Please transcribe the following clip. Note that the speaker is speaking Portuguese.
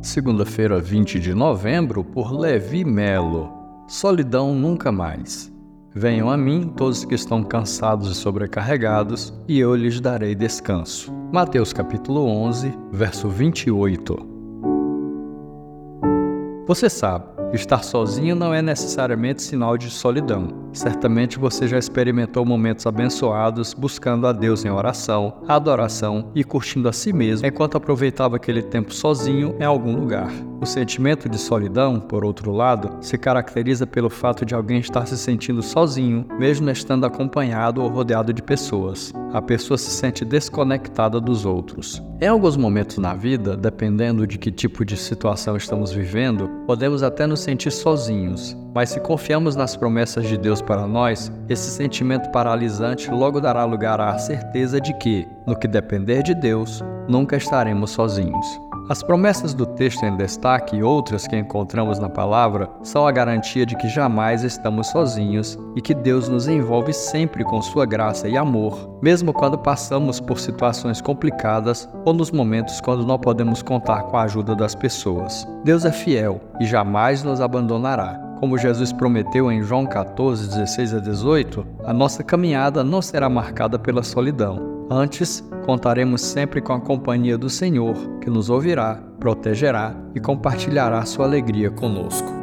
Segunda-feira, 20 de novembro, por Levi Melo. Solidão nunca mais. Venham a mim todos que estão cansados e sobrecarregados, e eu lhes darei descanso. Mateus capítulo 11, verso 28. Você sabe, estar sozinho não é necessariamente sinal de solidão. Certamente você já experimentou momentos abençoados buscando a Deus em oração, adoração e curtindo a si mesmo enquanto aproveitava aquele tempo sozinho em algum lugar. O sentimento de solidão, por outro lado, se caracteriza pelo fato de alguém estar se sentindo sozinho, mesmo estando acompanhado ou rodeado de pessoas. A pessoa se sente desconectada dos outros. Em alguns momentos na vida, dependendo de que tipo de situação estamos vivendo, podemos até nos sentir sozinhos, mas se confiamos nas promessas de Deus para nós, esse sentimento paralisante logo dará lugar à certeza de que, no que depender de Deus, nunca estaremos sozinhos. As promessas do texto em destaque e outras que encontramos na palavra são a garantia de que jamais estamos sozinhos e que Deus nos envolve sempre com sua graça e amor, mesmo quando passamos por situações complicadas ou nos momentos quando não podemos contar com a ajuda das pessoas. Deus é fiel e jamais nos abandonará. Como Jesus prometeu em João 14, 16 a 18, a nossa caminhada não será marcada pela solidão. Antes, contaremos sempre com a companhia do Senhor, que nos ouvirá, protegerá e compartilhará sua alegria conosco.